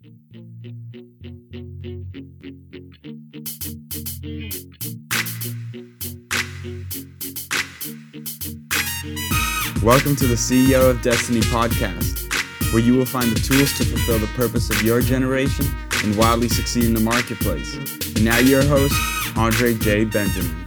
Welcome to the CEO of Destiny podcast, where you will find the tools to fulfill the purpose of your generation and wildly succeed in the marketplace. And now, your host, Andre J. Benjamin.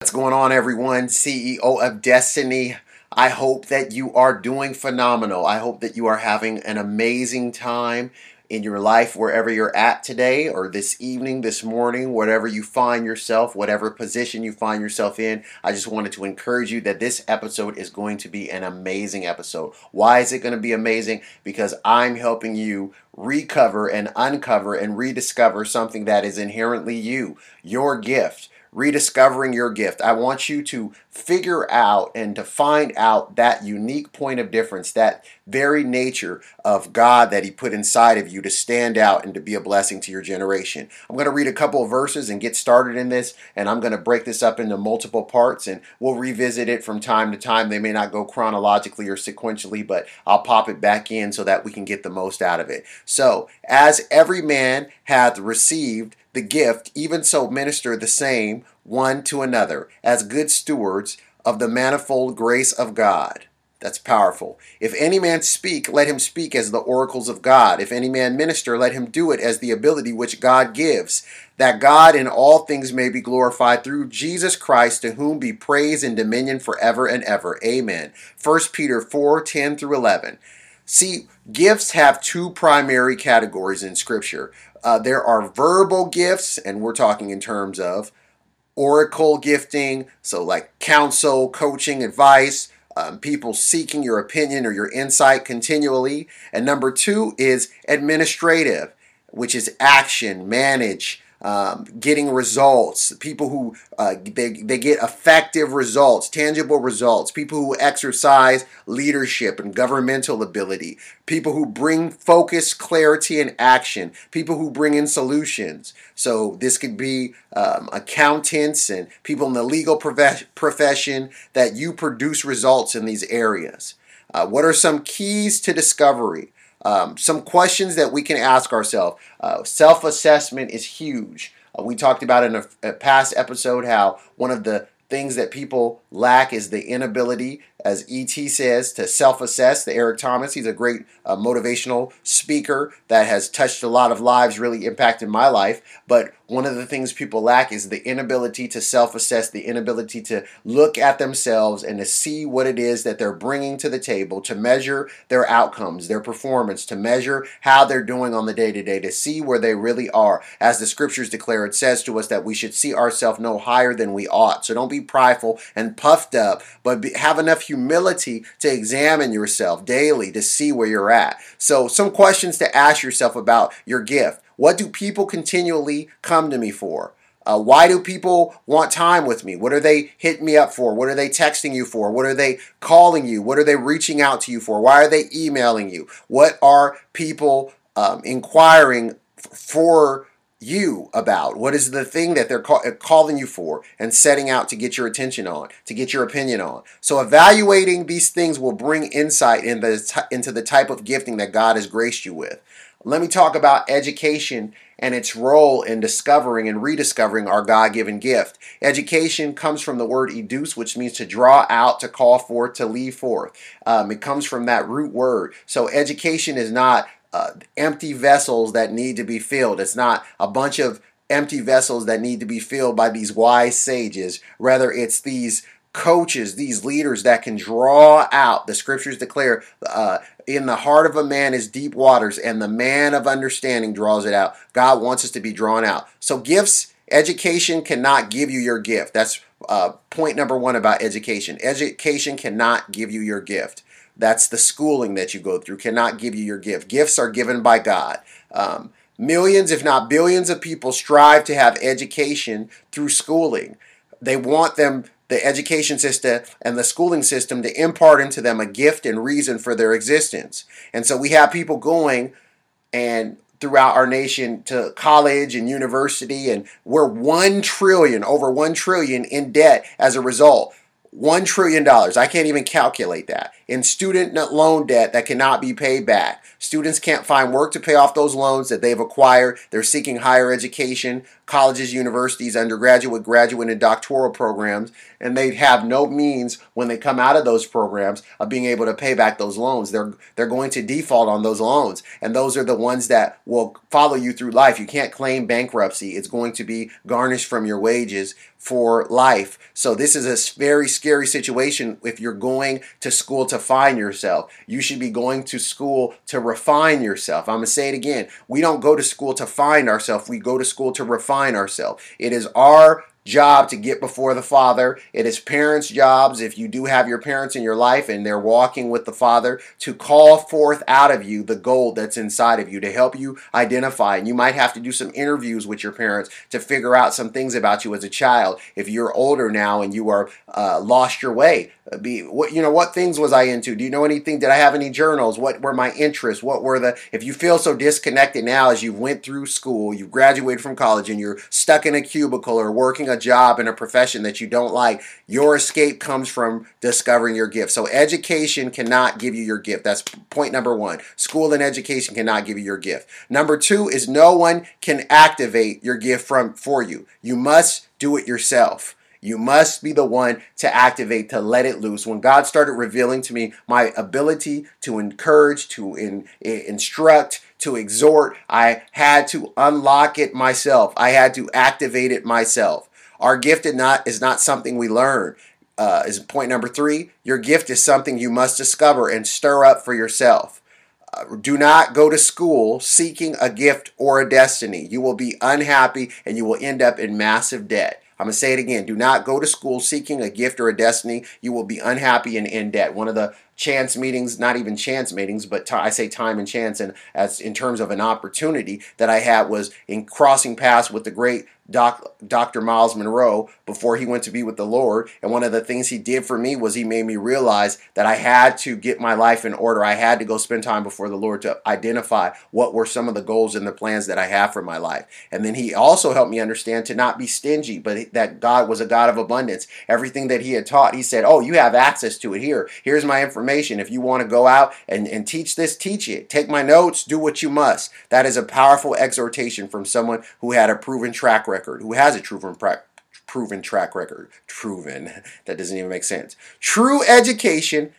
What's going on, everyone? CEO of Destiny. I hope that you are doing phenomenal. I hope that you are having an amazing time in your life, wherever you're at today, or this evening, this morning, whatever you find yourself, whatever position you find yourself in. I just wanted to encourage you that this episode is going to be an amazing episode. Why is it going to be amazing? Because I'm helping you recover and uncover and rediscover something that is inherently you, your gift rediscovering your gift. I want you to figure out and to find out that unique point of difference, that very nature of God that He put inside of you to stand out and to be a blessing to your generation. I'm going to read a couple of verses and get started in this, and I'm going to break this up into multiple parts, and we'll revisit it from time to time. They may not go chronologically or sequentially, but I'll pop it back in so that we can get the most out of it. So, as every man hath received the gift, even so minister the same one to another as good stewards of the manifold grace of God. That's powerful. If any man speak, let him speak as the oracles of God. If any man minister, let him do it as the ability which God gives, that God in all things may be glorified through Jesus Christ, to whom be praise and dominion forever and ever. Amen. 1 Peter 4 10 through 11. See, gifts have two primary categories in Scripture. Uh, there are verbal gifts, and we're talking in terms of oracle gifting, so like counsel, coaching, advice, um, people seeking your opinion or your insight continually. And number two is administrative, which is action, manage, um, getting results, people who uh, they, they get effective results, tangible results, people who exercise leadership and governmental ability, people who bring focus, clarity, and action, people who bring in solutions. So this could be um, accountants and people in the legal prof- profession that you produce results in these areas. Uh, what are some keys to discovery? Um, some questions that we can ask ourselves. Uh, Self assessment is huge. Uh, we talked about in a, a past episode how one of the things that people lack is the inability, as ET says, to self assess. The Eric Thomas, he's a great uh, motivational speaker that has touched a lot of lives, really impacted my life. But one of the things people lack is the inability to self assess, the inability to look at themselves and to see what it is that they're bringing to the table, to measure their outcomes, their performance, to measure how they're doing on the day to day, to see where they really are. As the scriptures declare, it says to us that we should see ourselves no higher than we ought. So don't be prideful and puffed up, but be, have enough humility to examine yourself daily to see where you're at. So, some questions to ask yourself about your gift. What do people continually come to me for? Uh, why do people want time with me? What are they hitting me up for? What are they texting you for? What are they calling you? What are they reaching out to you for? Why are they emailing you? What are people um, inquiring for you about? What is the thing that they're call, calling you for and setting out to get your attention on, to get your opinion on? So, evaluating these things will bring insight in the, into the type of gifting that God has graced you with. Let me talk about education and its role in discovering and rediscovering our God given gift. Education comes from the word educe, which means to draw out, to call forth, to lead forth. Um, it comes from that root word. So, education is not uh, empty vessels that need to be filled, it's not a bunch of empty vessels that need to be filled by these wise sages. Rather, it's these coaches, these leaders that can draw out. The scriptures declare, uh, in the heart of a man is deep waters, and the man of understanding draws it out. God wants us to be drawn out. So, gifts, education cannot give you your gift. That's uh, point number one about education. Education cannot give you your gift. That's the schooling that you go through, cannot give you your gift. Gifts are given by God. Um, millions, if not billions, of people strive to have education through schooling. They want them the education system and the schooling system to impart into them a gift and reason for their existence. And so we have people going and throughout our nation to college and university and we're 1 trillion over 1 trillion in debt as a result $1 trillion. I can't even calculate that. In student loan debt that cannot be paid back. Students can't find work to pay off those loans that they've acquired. They're seeking higher education, colleges, universities, undergraduate, graduate, and doctoral programs, and they have no means when they come out of those programs of being able to pay back those loans. They're they're going to default on those loans, and those are the ones that will follow you through life. You can't claim bankruptcy. It's going to be garnished from your wages for life. So this is a very scary situation if you're going to school to find yourself. You should be going to school to refine yourself. I'm going to say it again. We don't go to school to find ourselves. We go to school to refine ourselves. It is our job to get before the Father. It is parents' jobs, if you do have your parents in your life and they're walking with the Father, to call forth out of you the gold that's inside of you to help you identify. And you might have to do some interviews with your parents to figure out some things about you as a child. If you're older now and you are uh, lost your way, uh, be what you know what things was I into? Do you know anything? Did I have any journals? What were my interests? What were the? If you feel so disconnected now as you went through school, you graduated from college, and you're stuck in a cubicle or working job in a profession that you don't like, your escape comes from discovering your gift. So education cannot give you your gift. That's point number one. School and education cannot give you your gift. Number two is no one can activate your gift from for you. You must do it yourself. You must be the one to activate, to let it loose. When God started revealing to me my ability to encourage, to in, instruct, to exhort, I had to unlock it myself. I had to activate it myself. Our gift is not, is not something we learn. Uh, is point number three. Your gift is something you must discover and stir up for yourself. Uh, do not go to school seeking a gift or a destiny. You will be unhappy and you will end up in massive debt. I'm going to say it again. Do not go to school seeking a gift or a destiny. You will be unhappy and in debt. One of the chance meetings, not even chance meetings, but t- I say time and chance, and as in terms of an opportunity that I had was in crossing paths with the great Doc, Dr. Myles Munroe before he went to be with the Lord. And one of the things he did for me was he made me realize that I had to get my life in order. I had to go spend time before the Lord to identify what were some of the goals and the plans that I have for my life. And then he also helped me understand to not be stingy, but that God was a God of abundance. Everything that he had taught, he said, Oh, you have access to it here. Here's my information. If you want to go out and, and teach this, teach it. Take my notes, do what you must. That is a powerful exhortation from someone who had a proven track record record, who has a proven proven track record. Proven. That doesn't even make sense. True education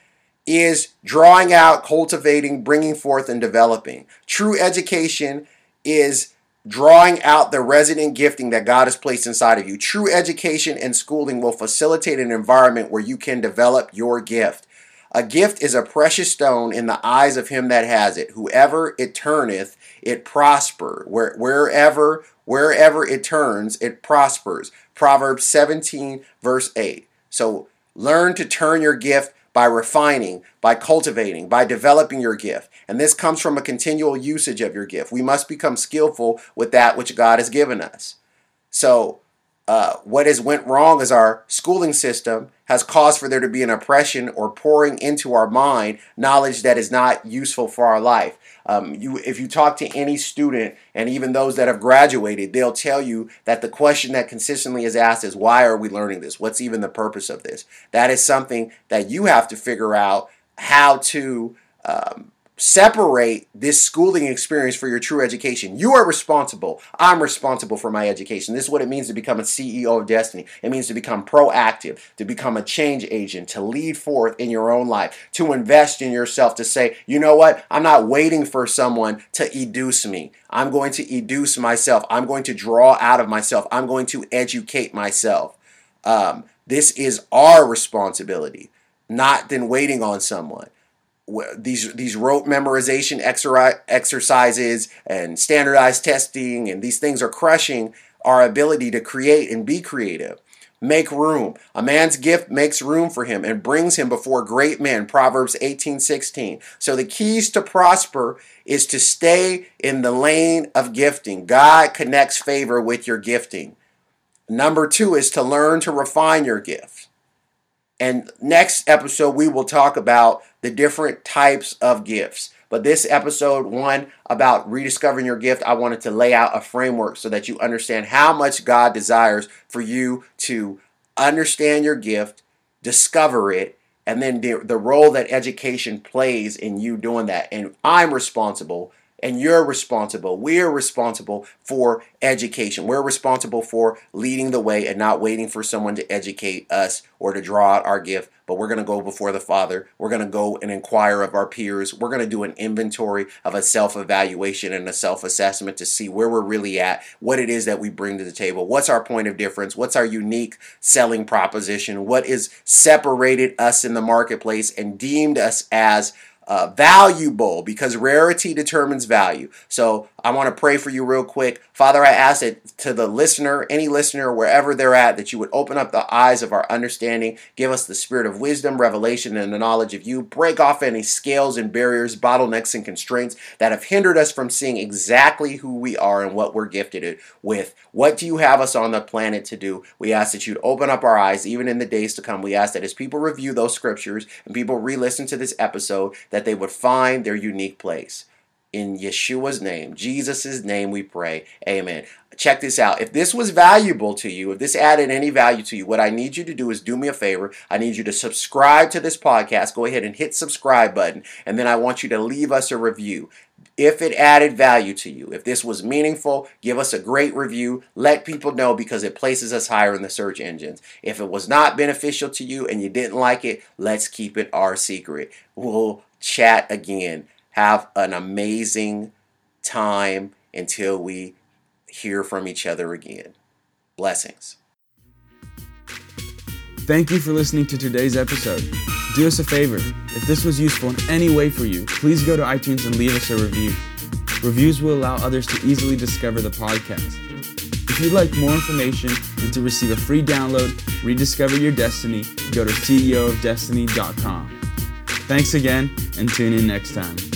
is drawing out, cultivating, bringing forth, and developing. True education is drawing out the resident gifting that God has placed inside of you. True education and schooling will facilitate an environment where you can develop your gift. A gift is a precious stone in the eyes of him that has it. Whoever it turneth, it prosper. Where, wherever, wherever it turns, it prospers. Proverbs 17, verse 8. So learn to turn your gift by refining, by cultivating, by developing your gift. And this comes from a continual usage of your gift. We must become skillful with that which God has given us. So uh, what has went wrong is our schooling system has caused for there to be an oppression or pouring into our mind knowledge that is not useful for our life. Um, you, if you talk to any student and even those that have graduated, they'll tell you that the question that consistently is asked is, why are we learning this? What's even the purpose of this? That is something that you have to figure out how to um, separate this schooling experience for your true education. You are responsible. I'm responsible for my education. This is what it means to become a CEO of destiny. It means to become proactive, to become a change agent, to lead forth in your own life, to invest in yourself, to say, you know what? I'm not waiting for someone to educe me. I'm going to educe myself. I'm going to draw out of myself. I'm going to educate myself. Um, this is our responsibility, not then waiting on someone these these rote memorization exercises and standardized testing and these things are crushing our ability to create and be creative. Make room. A man's gift makes room for him and brings him before great men. Proverbs 18:16. So the keys to prosper is to stay in the lane of gifting. God connects favor with your gifting. Number 2 is to learn to refine your gift. And next episode, we will talk about the different types of gifts. But this episode one about rediscovering your gift, I wanted to lay out a framework so that you understand how much God desires for you to understand your gift, discover it, and then the, the role that education plays in you doing that. And I'm responsible and you're responsible. We're responsible for education. We're responsible for leading the way and not waiting for someone to educate us or to draw out our gift. But we're going to go before the Father. We're going to go and inquire of our peers. We're going to do an inventory of a self evaluation and a self assessment to see where we're really at, what it is that we bring to the table, what's our point of difference, what's our unique selling proposition, what is separated us in the marketplace and deemed us as uh, valuable because rarity determines value. So I want to pray for you real quick. Father, I ask that to the listener, any listener, wherever they're at, that you would open up the eyes of our understanding, give us the spirit of wisdom, revelation, and the knowledge of you. Break off any scales and barriers, bottlenecks, and constraints that have hindered us from seeing exactly who we are and what we're gifted with. What do you have us on the planet to do? We ask that you'd open up our eyes, even in the days to come. We ask that as people review those scriptures and people re listen to this episode, that they would find their unique place in Yeshua's name, Jesus' name, we pray. Amen. Check this out. If this was valuable to you, if this added any value to you, what I need you to do is do me a favor. I need you to subscribe to this podcast. Go ahead and hit subscribe button, and then I want you to leave us a review. If it added value to you, if this was meaningful, give us a great review. Let people know because it places us higher in the search engines. If it was not beneficial to you and you didn't like it, let's keep it our secret. We'll chat again. Have an amazing time until we hear from each other again. Blessings. Thank you for listening to today's episode. Do us a favor. If this was useful in any way for you, please go to iTunes and leave us a review. Reviews will allow others to easily discover the podcast. If you'd like more information and to receive a free download, rediscover your destiny, go to ceofdestiny.com. Thanks again and tune in next time.